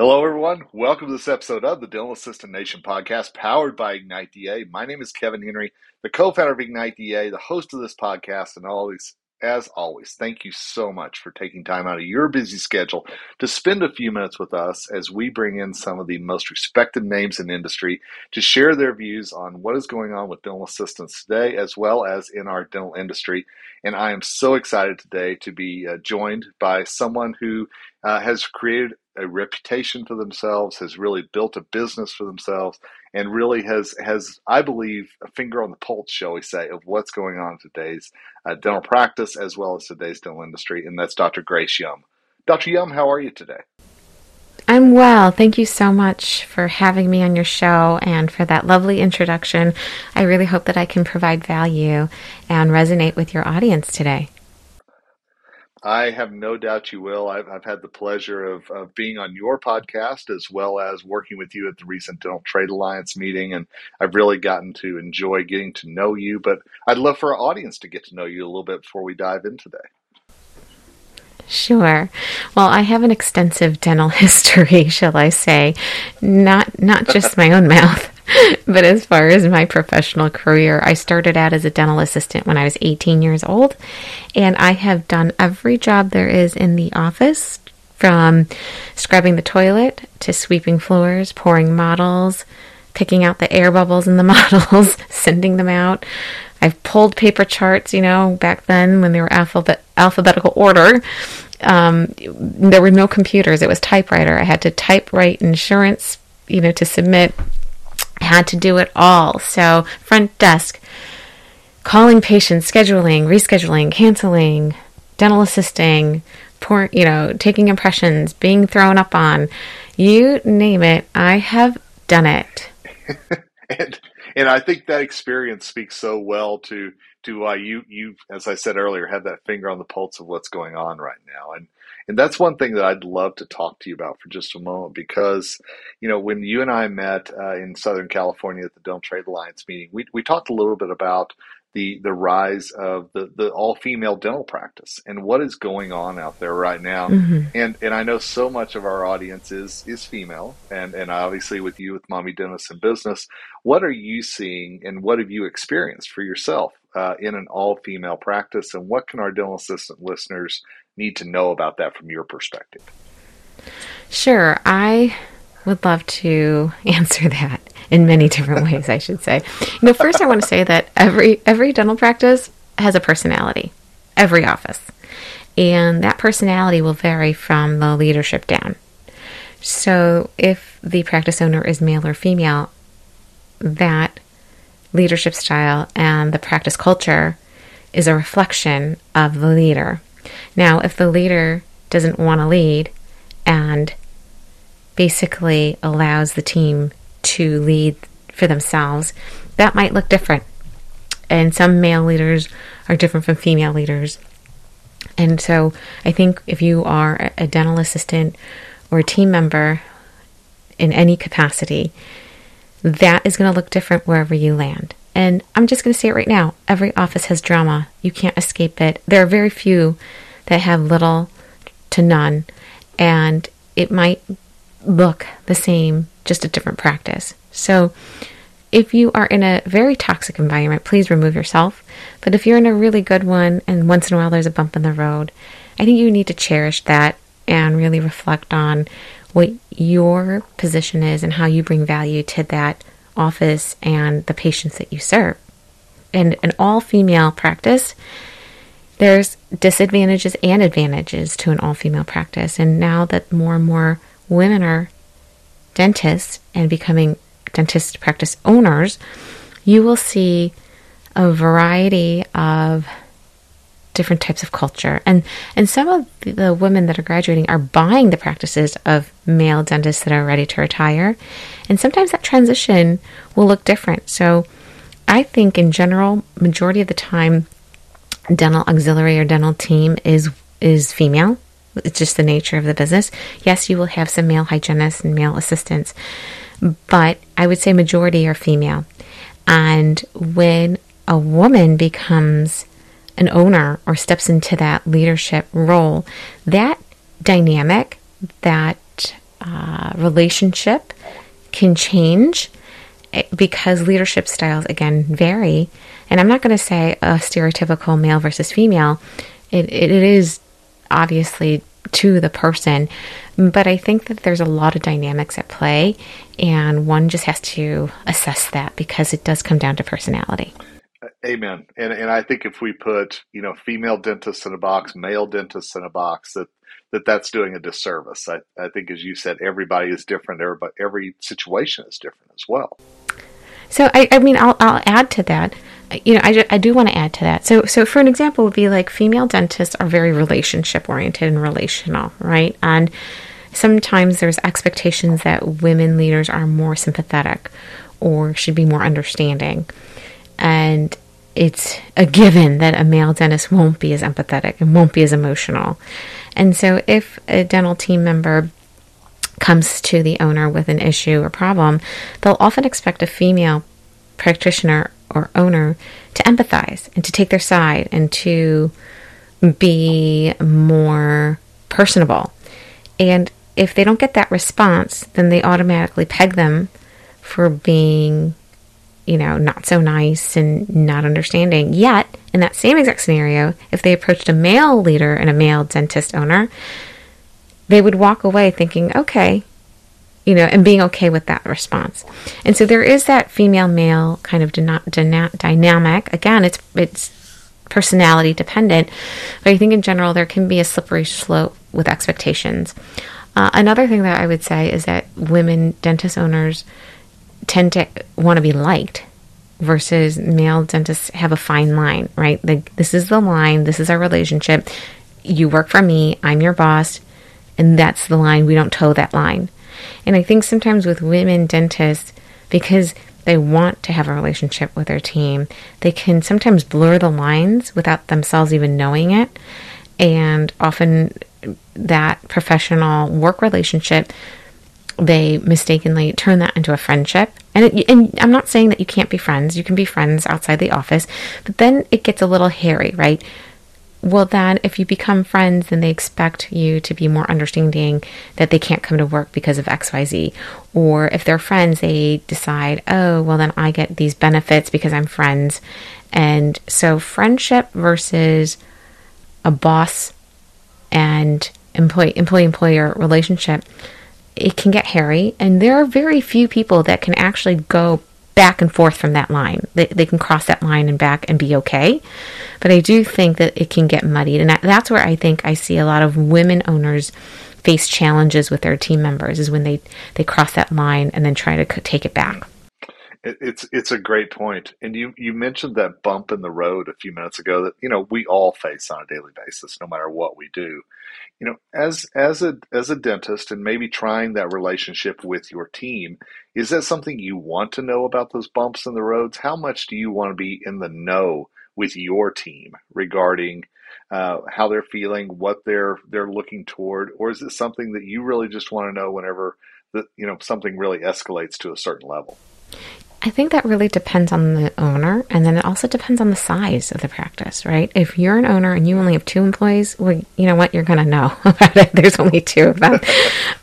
Hello, everyone. Welcome to this episode of the Dental Assistant Nation podcast powered by Ignite DA. My name is Kevin Henry, the co founder of Ignite DA, the host of this podcast, and always as always, thank you so much for taking time out of your busy schedule to spend a few minutes with us as we bring in some of the most respected names in industry to share their views on what is going on with dental assistants today, as well as in our dental industry. And I am so excited today to be uh, joined by someone who uh, has created a reputation for themselves, has really built a business for themselves, and really has has I believe a finger on the pulse, shall we say, of what's going on in today's uh, dental practice as well as today's dental industry, and that's Dr. Grace Yum. Dr. Yum, how are you today? I'm well. Thank you so much for having me on your show and for that lovely introduction. I really hope that I can provide value and resonate with your audience today. I have no doubt you will. I've, I've had the pleasure of, of being on your podcast as well as working with you at the recent Dental Trade Alliance meeting. And I've really gotten to enjoy getting to know you. But I'd love for our audience to get to know you a little bit before we dive in today. Sure. Well, I have an extensive dental history, shall I say. Not not just my own mouth, but as far as my professional career, I started out as a dental assistant when I was 18 years old, and I have done every job there is in the office from scrubbing the toilet to sweeping floors, pouring models, picking out the air bubbles in the models, sending them out. I've pulled paper charts, you know, back then when they were alphabet alphabetical order. Um, there were no computers; it was typewriter. I had to typewrite insurance, you know, to submit had to do it all. So, front desk, calling patients, scheduling, rescheduling, canceling, dental assisting, poor, you know, taking impressions, being thrown up on, you name it, I have done it. and and I think that experience speaks so well to to why you you as I said earlier have that finger on the pulse of what's going on right now. And and that's one thing that I'd love to talk to you about for just a moment because, you know, when you and I met uh, in Southern California at the Dental Trade Alliance meeting, we, we talked a little bit about the the rise of the, the all female dental practice and what is going on out there right now. Mm-hmm. And and I know so much of our audience is is female and, and obviously with you with Mommy Dentist in Business, what are you seeing and what have you experienced for yourself uh, in an all female practice and what can our dental assistant listeners need to know about that from your perspective? Sure. I would love to answer that in many different ways, I should say. You know, first I want to say that every every dental practice has a personality. Every office. And that personality will vary from the leadership down. So if the practice owner is male or female, that leadership style and the practice culture is a reflection of the leader. Now, if the leader doesn't want to lead and basically allows the team to lead for themselves, that might look different. And some male leaders are different from female leaders. And so I think if you are a dental assistant or a team member in any capacity, that is going to look different wherever you land. And I'm just going to say it right now every office has drama. You can't escape it. There are very few that have little to none, and it might look the same, just a different practice. So, if you are in a very toxic environment, please remove yourself. But if you're in a really good one and once in a while there's a bump in the road, I think you need to cherish that and really reflect on what your position is and how you bring value to that office and the patients that you serve. In an all female practice, there's disadvantages and advantages to an all female practice. And now that more and more women are dentists and becoming dentist practice owners, you will see a variety of different types of culture. And and some of the women that are graduating are buying the practices of male dentists that are ready to retire. And sometimes that transition will look different. So I think in general, majority of the time dental auxiliary or dental team is is female. It's just the nature of the business. Yes, you will have some male hygienists and male assistants, but I would say majority are female. And when a woman becomes an owner or steps into that leadership role, that dynamic, that uh, relationship can change eh, because leadership styles again vary. And I'm not going to say a stereotypical male versus female. It, it, it is obviously to the person, but I think that there's a lot of dynamics at play, and one just has to assess that because it does come down to personality. Amen. And and I think if we put you know female dentists in a box, male dentists in a box, that that that's doing a disservice. I, I think, as you said, everybody is different. Everybody, every situation is different as well. So I, I mean, I'll, I'll add to that. You know, I, I do want to add to that. So, so for an example, would be like female dentists are very relationship oriented and relational, right? And sometimes there's expectations that women leaders are more sympathetic or should be more understanding. And it's a given that a male dentist won't be as empathetic and won't be as emotional. And so, if a dental team member comes to the owner with an issue or problem, they'll often expect a female practitioner or owner to empathize and to take their side and to be more personable. And if they don't get that response, then they automatically peg them for being, you know, not so nice and not understanding. Yet, in that same exact scenario, if they approached a male leader and a male dentist owner, they would walk away thinking, okay, you know, and being okay with that response. And so there is that female male kind of dyna- dyna- dynamic. Again, it's it's personality dependent, but I think in general there can be a slippery slope with expectations. Uh, another thing that I would say is that women dentist owners tend to want to be liked versus male dentists have a fine line, right? Like, this is the line, this is our relationship. You work for me, I'm your boss and that's the line. We don't toe that line. And I think sometimes with women dentists, because they want to have a relationship with their team, they can sometimes blur the lines without themselves even knowing it. And often that professional work relationship, they mistakenly turn that into a friendship. And, it, and I'm not saying that you can't be friends. You can be friends outside the office, but then it gets a little hairy, right? well, then if you become friends, then they expect you to be more understanding that they can't come to work because of XYZ. Or if they're friends, they decide, oh, well, then I get these benefits because I'm friends. And so, friendship versus a boss and employee employee employer relationship, it can get hairy. And there are very few people that can actually go back and forth from that line. They, they can cross that line and back and be okay. But I do think that it can get muddied. And that's where I think I see a lot of women owners face challenges with their team members is when they, they cross that line and then try to take it back. It's it's a great point, and you you mentioned that bump in the road a few minutes ago that you know we all face on a daily basis, no matter what we do. You know as as a as a dentist and maybe trying that relationship with your team is that something you want to know about those bumps in the roads? How much do you want to be in the know with your team regarding uh, how they're feeling what they're they're looking toward? Or is it something that you really just want to know whenever that you know something really escalates to a certain level I think that really depends on the owner, and then it also depends on the size of the practice, right? If you're an owner and you only have two employees, well, you know what, you're going to know about it. There's only two of them,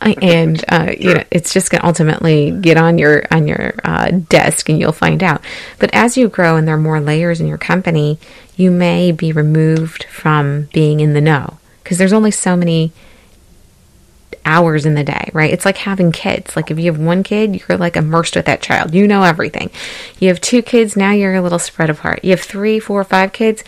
and uh, you know it's just going to ultimately get on your on your uh, desk, and you'll find out. But as you grow and there are more layers in your company, you may be removed from being in the know because there's only so many hours in the day, right? It's like having kids. Like if you have one kid, you're like immersed with that child. You know everything. You have two kids, now you're a little spread apart. You have three, four, five kids.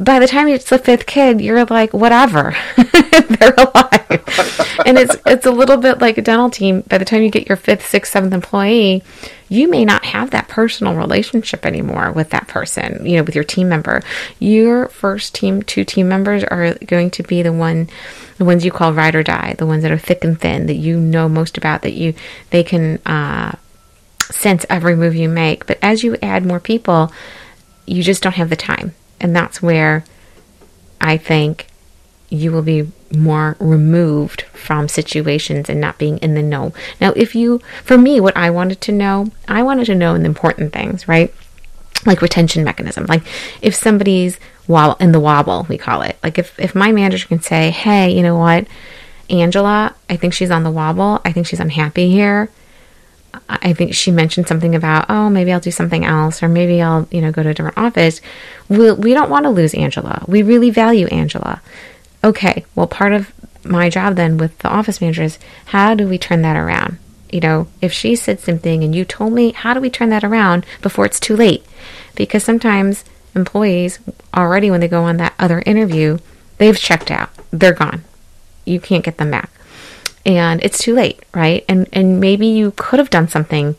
By the time it's the fifth kid, you're like, whatever. They're alive. and it's it's a little bit like a dental team. By the time you get your fifth, sixth, seventh employee, you may not have that personal relationship anymore with that person, you know, with your team member. Your first team, two team members are going to be the one the ones you call ride or die, the ones that are thick and thin, that you know most about, that you they can uh, sense every move you make. But as you add more people, you just don't have the time, and that's where I think you will be more removed from situations and not being in the know. Now, if you, for me, what I wanted to know, I wanted to know the important things, right? Like retention mechanism. Like if somebody's wobble in the wobble, we call it. Like if, if my manager can say, hey, you know what? Angela, I think she's on the wobble. I think she's unhappy here. I think she mentioned something about, oh, maybe I'll do something else, or maybe I'll, you know, go to a different office. we we don't want to lose Angela. We really value Angela. Okay, well, part of my job then with the office manager is how do we turn that around? You know, if she said something and you told me, how do we turn that around before it's too late? Because sometimes employees already, when they go on that other interview, they've checked out, they're gone. You can't get them back and it's too late, right? And and maybe you could have done something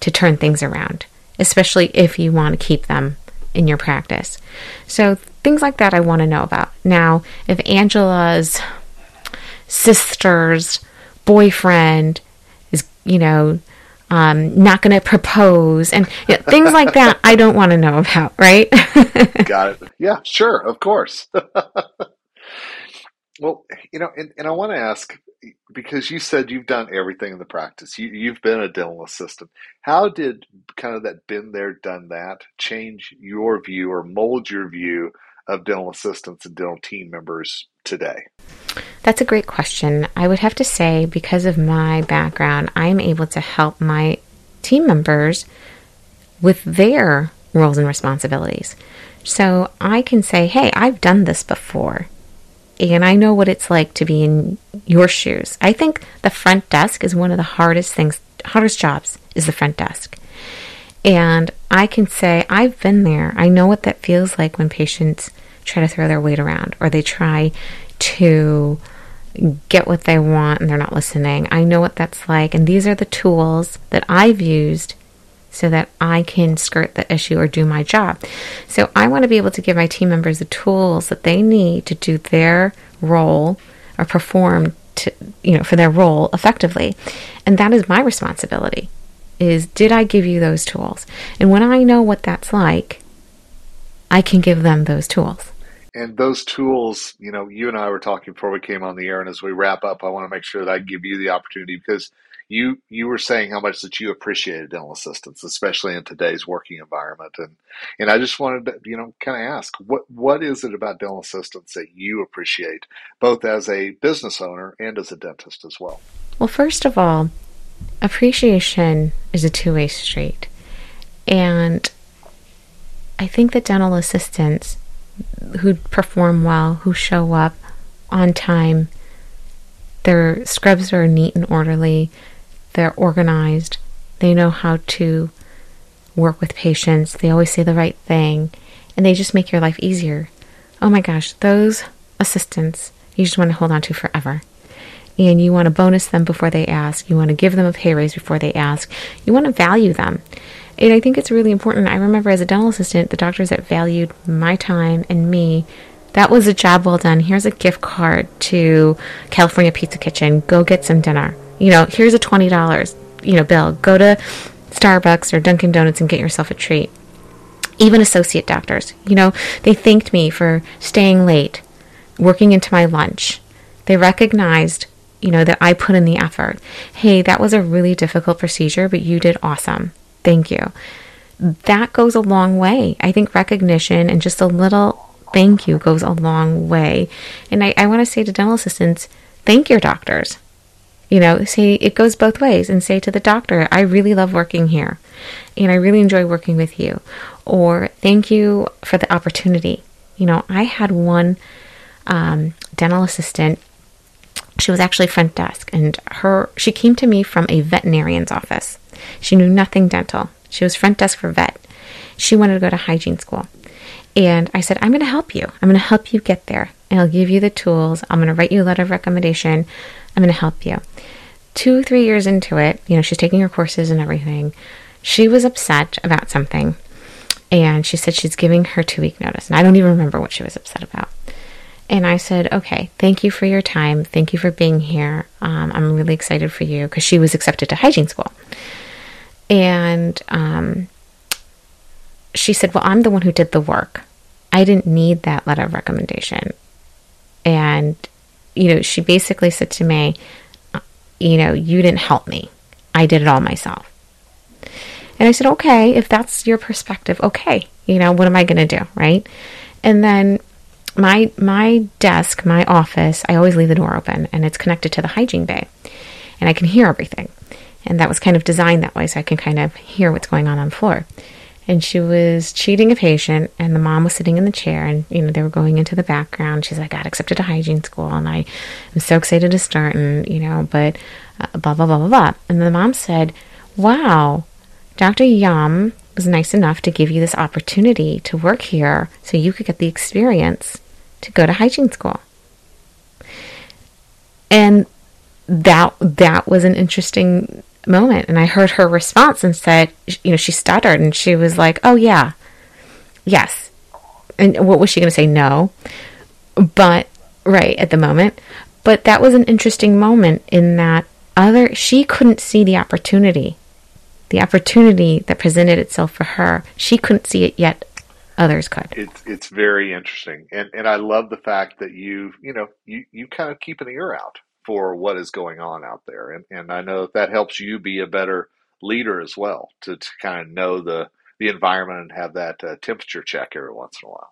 to turn things around, especially if you want to keep them in your practice. So things like that I want to know about. Now, if Angela's sister's boyfriend is, you know, um, not going to propose and you know, things like that, I don't want to know about, right? Got it. Yeah, sure, of course. well, you know, and, and I want to ask because you said you've done everything in the practice. You, you've been a dental assistant. How did kind of that been there, done that change your view or mold your view of dental assistants and dental team members today? That's a great question. I would have to say, because of my background, I'm able to help my team members with their roles and responsibilities. So I can say, hey, I've done this before and I know what it's like to be in your shoes. I think the front desk is one of the hardest things, hardest jobs is the front desk. And I can say, I've been there. I know what that feels like when patients try to throw their weight around or they try to get what they want and they're not listening. I know what that's like. And these are the tools that I've used so that I can skirt the issue or do my job. So I want to be able to give my team members the tools that they need to do their role or perform to you know for their role effectively. And that is my responsibility. Is did I give you those tools? And when I know what that's like, I can give them those tools. And those tools, you know, you and I were talking before we came on the air, and as we wrap up, I want to make sure that I give you the opportunity because you you were saying how much that you appreciated dental assistants, especially in today's working environment, and and I just wanted to you know kind of ask what what is it about dental assistants that you appreciate, both as a business owner and as a dentist as well. Well, first of all, appreciation is a two way street, and I think that dental assistants who perform well, who show up on time, their scrubs are neat and orderly, they're organized. They know how to work with patients. They always say the right thing. And they just make your life easier. Oh my gosh, those assistants you just want to hold on to forever. And you want to bonus them before they ask. You want to give them a pay raise before they ask. You want to value them. And I think it's really important. I remember as a dental assistant, the doctors that valued my time and me that was a job well done. Here's a gift card to California Pizza Kitchen. Go get some dinner you know, here's a $20, you know, bill. Go to Starbucks or Dunkin' Donuts and get yourself a treat. Even associate doctors, you know, they thanked me for staying late, working into my lunch. They recognized, you know, that I put in the effort. Hey, that was a really difficult procedure, but you did awesome. Thank you. That goes a long way. I think recognition and just a little thank you goes a long way. And I, I want to say to dental assistants, thank your doctors you know, say it goes both ways and say to the doctor, I really love working here and I really enjoy working with you. Or thank you for the opportunity. You know, I had one um, dental assistant. She was actually front desk and her she came to me from a veterinarian's office. She knew nothing dental. She was front desk for vet. She wanted to go to hygiene school. And I said, I'm going to help you. I'm going to help you get there. And I'll give you the tools. I'm going to write you a letter of recommendation. I'm going to help you. Two, three years into it, you know, she's taking her courses and everything. She was upset about something. And she said she's giving her two week notice. And I don't even remember what she was upset about. And I said, okay, thank you for your time. Thank you for being here. Um, I'm really excited for you because she was accepted to hygiene school. And um, she said, well, I'm the one who did the work. I didn't need that letter of recommendation. And you know, she basically said to me, you know, you didn't help me. I did it all myself. And I said, okay, if that's your perspective, okay, you know, what am I going to do? Right. And then my my desk, my office, I always leave the door open and it's connected to the hygiene bay. And I can hear everything. And that was kind of designed that way so I can kind of hear what's going on on the floor. And she was cheating a patient and the mom was sitting in the chair and you know they were going into the background. She's like, I got accepted to hygiene school and I am so excited to start and you know, but uh, blah blah blah blah blah. And the mom said, Wow, Dr. Yum was nice enough to give you this opportunity to work here so you could get the experience to go to hygiene school. And that that was an interesting moment and I heard her response and said you know she stuttered and she was like oh yeah yes and what was she going to say no but right at the moment but that was an interesting moment in that other she couldn't see the opportunity the opportunity that presented itself for her. She couldn't see it yet. Others could. It's it's very interesting, and and I love the fact that you you know you you kind of keep an ear out for what is going on out there, and and I know that that helps you be a better leader as well to, to kind of know the the environment and have that uh, temperature check every once in a while.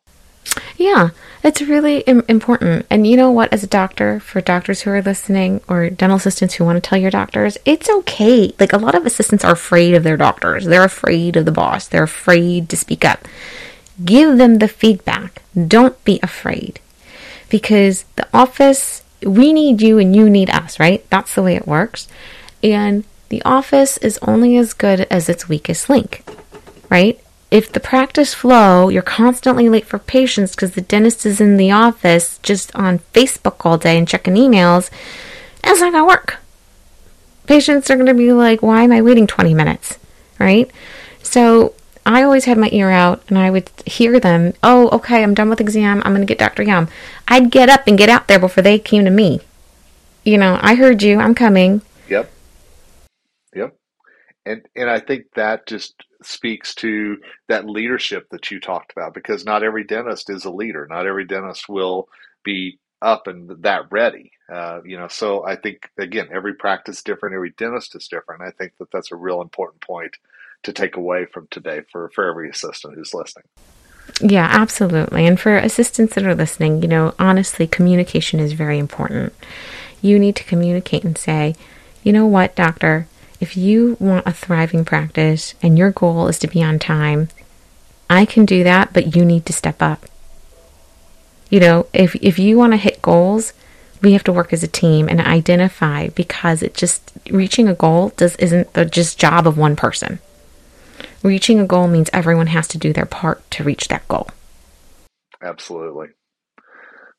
Yeah, it's really Im- important. And you know what, as a doctor, for doctors who are listening or dental assistants who want to tell your doctors, it's okay. Like a lot of assistants are afraid of their doctors, they're afraid of the boss, they're afraid to speak up. Give them the feedback. Don't be afraid. Because the office, we need you and you need us, right? That's the way it works. And the office is only as good as its weakest link, right? if the practice flow, you're constantly late for patients because the dentist is in the office just on Facebook all day and checking emails, that's not going to work. Patients are going to be like, why am I waiting 20 minutes? Right? So I always had my ear out and I would hear them, oh, okay, I'm done with exam. I'm going to get Dr. Yum. I'd get up and get out there before they came to me. You know, I heard you. I'm coming. Yep. Yep. And and I think that just speaks to that leadership that you talked about because not every dentist is a leader. Not every dentist will be up and that ready. Uh, you know, so I think again, every practice different, every dentist is different. I think that that's a real important point to take away from today for for every assistant who's listening. Yeah, absolutely. And for assistants that are listening, you know, honestly, communication is very important. You need to communicate and say, you know what, doctor, if you want a thriving practice and your goal is to be on time, I can do that, but you need to step up. You know, if if you want to hit goals, we have to work as a team and identify because it just reaching a goal does isn't the just job of one person. Reaching a goal means everyone has to do their part to reach that goal. Absolutely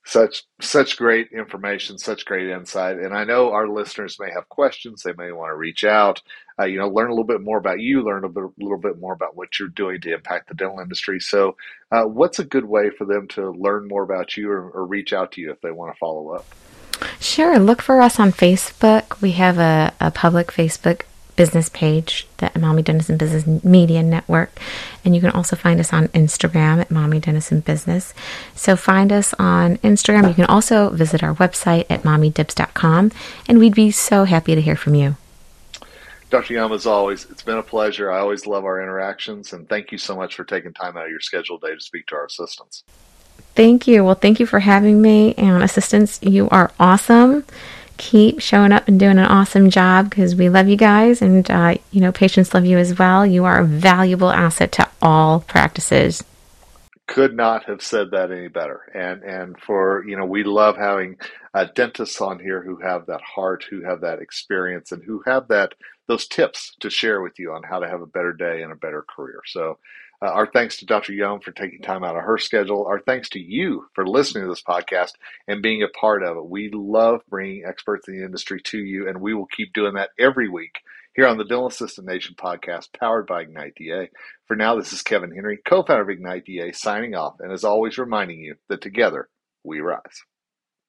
such such great information, such great insight. And I know our listeners may have questions; they may want to reach out. Uh, you know, learn a little bit more about you, learn a, bit, a little bit more about what you're doing to impact the dental industry. So, uh, what's a good way for them to learn more about you or, or reach out to you if they want to follow up? Sure. Look for us on Facebook. We have a, a public Facebook business page, the Mommy Dentist Business Media Network. And you can also find us on Instagram at Mommy Dentist Business. So find us on Instagram. You can also visit our website at mommydibs.com. And we'd be so happy to hear from you. Dr. Yum, as always, it's been a pleasure. I always love our interactions. And thank you so much for taking time out of your scheduled day to speak to our assistants. Thank you. Well, thank you for having me. And assistants, you are awesome keep showing up and doing an awesome job because we love you guys and uh, you know patients love you as well. You are a valuable asset to all practices. Could not have said that any better. And and for you know we love having uh, dentists on here who have that heart who have that experience and who have that those tips to share with you on how to have a better day and a better career. So uh, our thanks to Dr. Yum for taking time out of her schedule. Our thanks to you for listening to this podcast and being a part of it. We love bringing experts in the industry to you, and we will keep doing that every week here on the Dental Assistant Nation podcast powered by Ignite DA. For now, this is Kevin Henry, co founder of Ignite DA, signing off, and as always, reminding you that together we rise.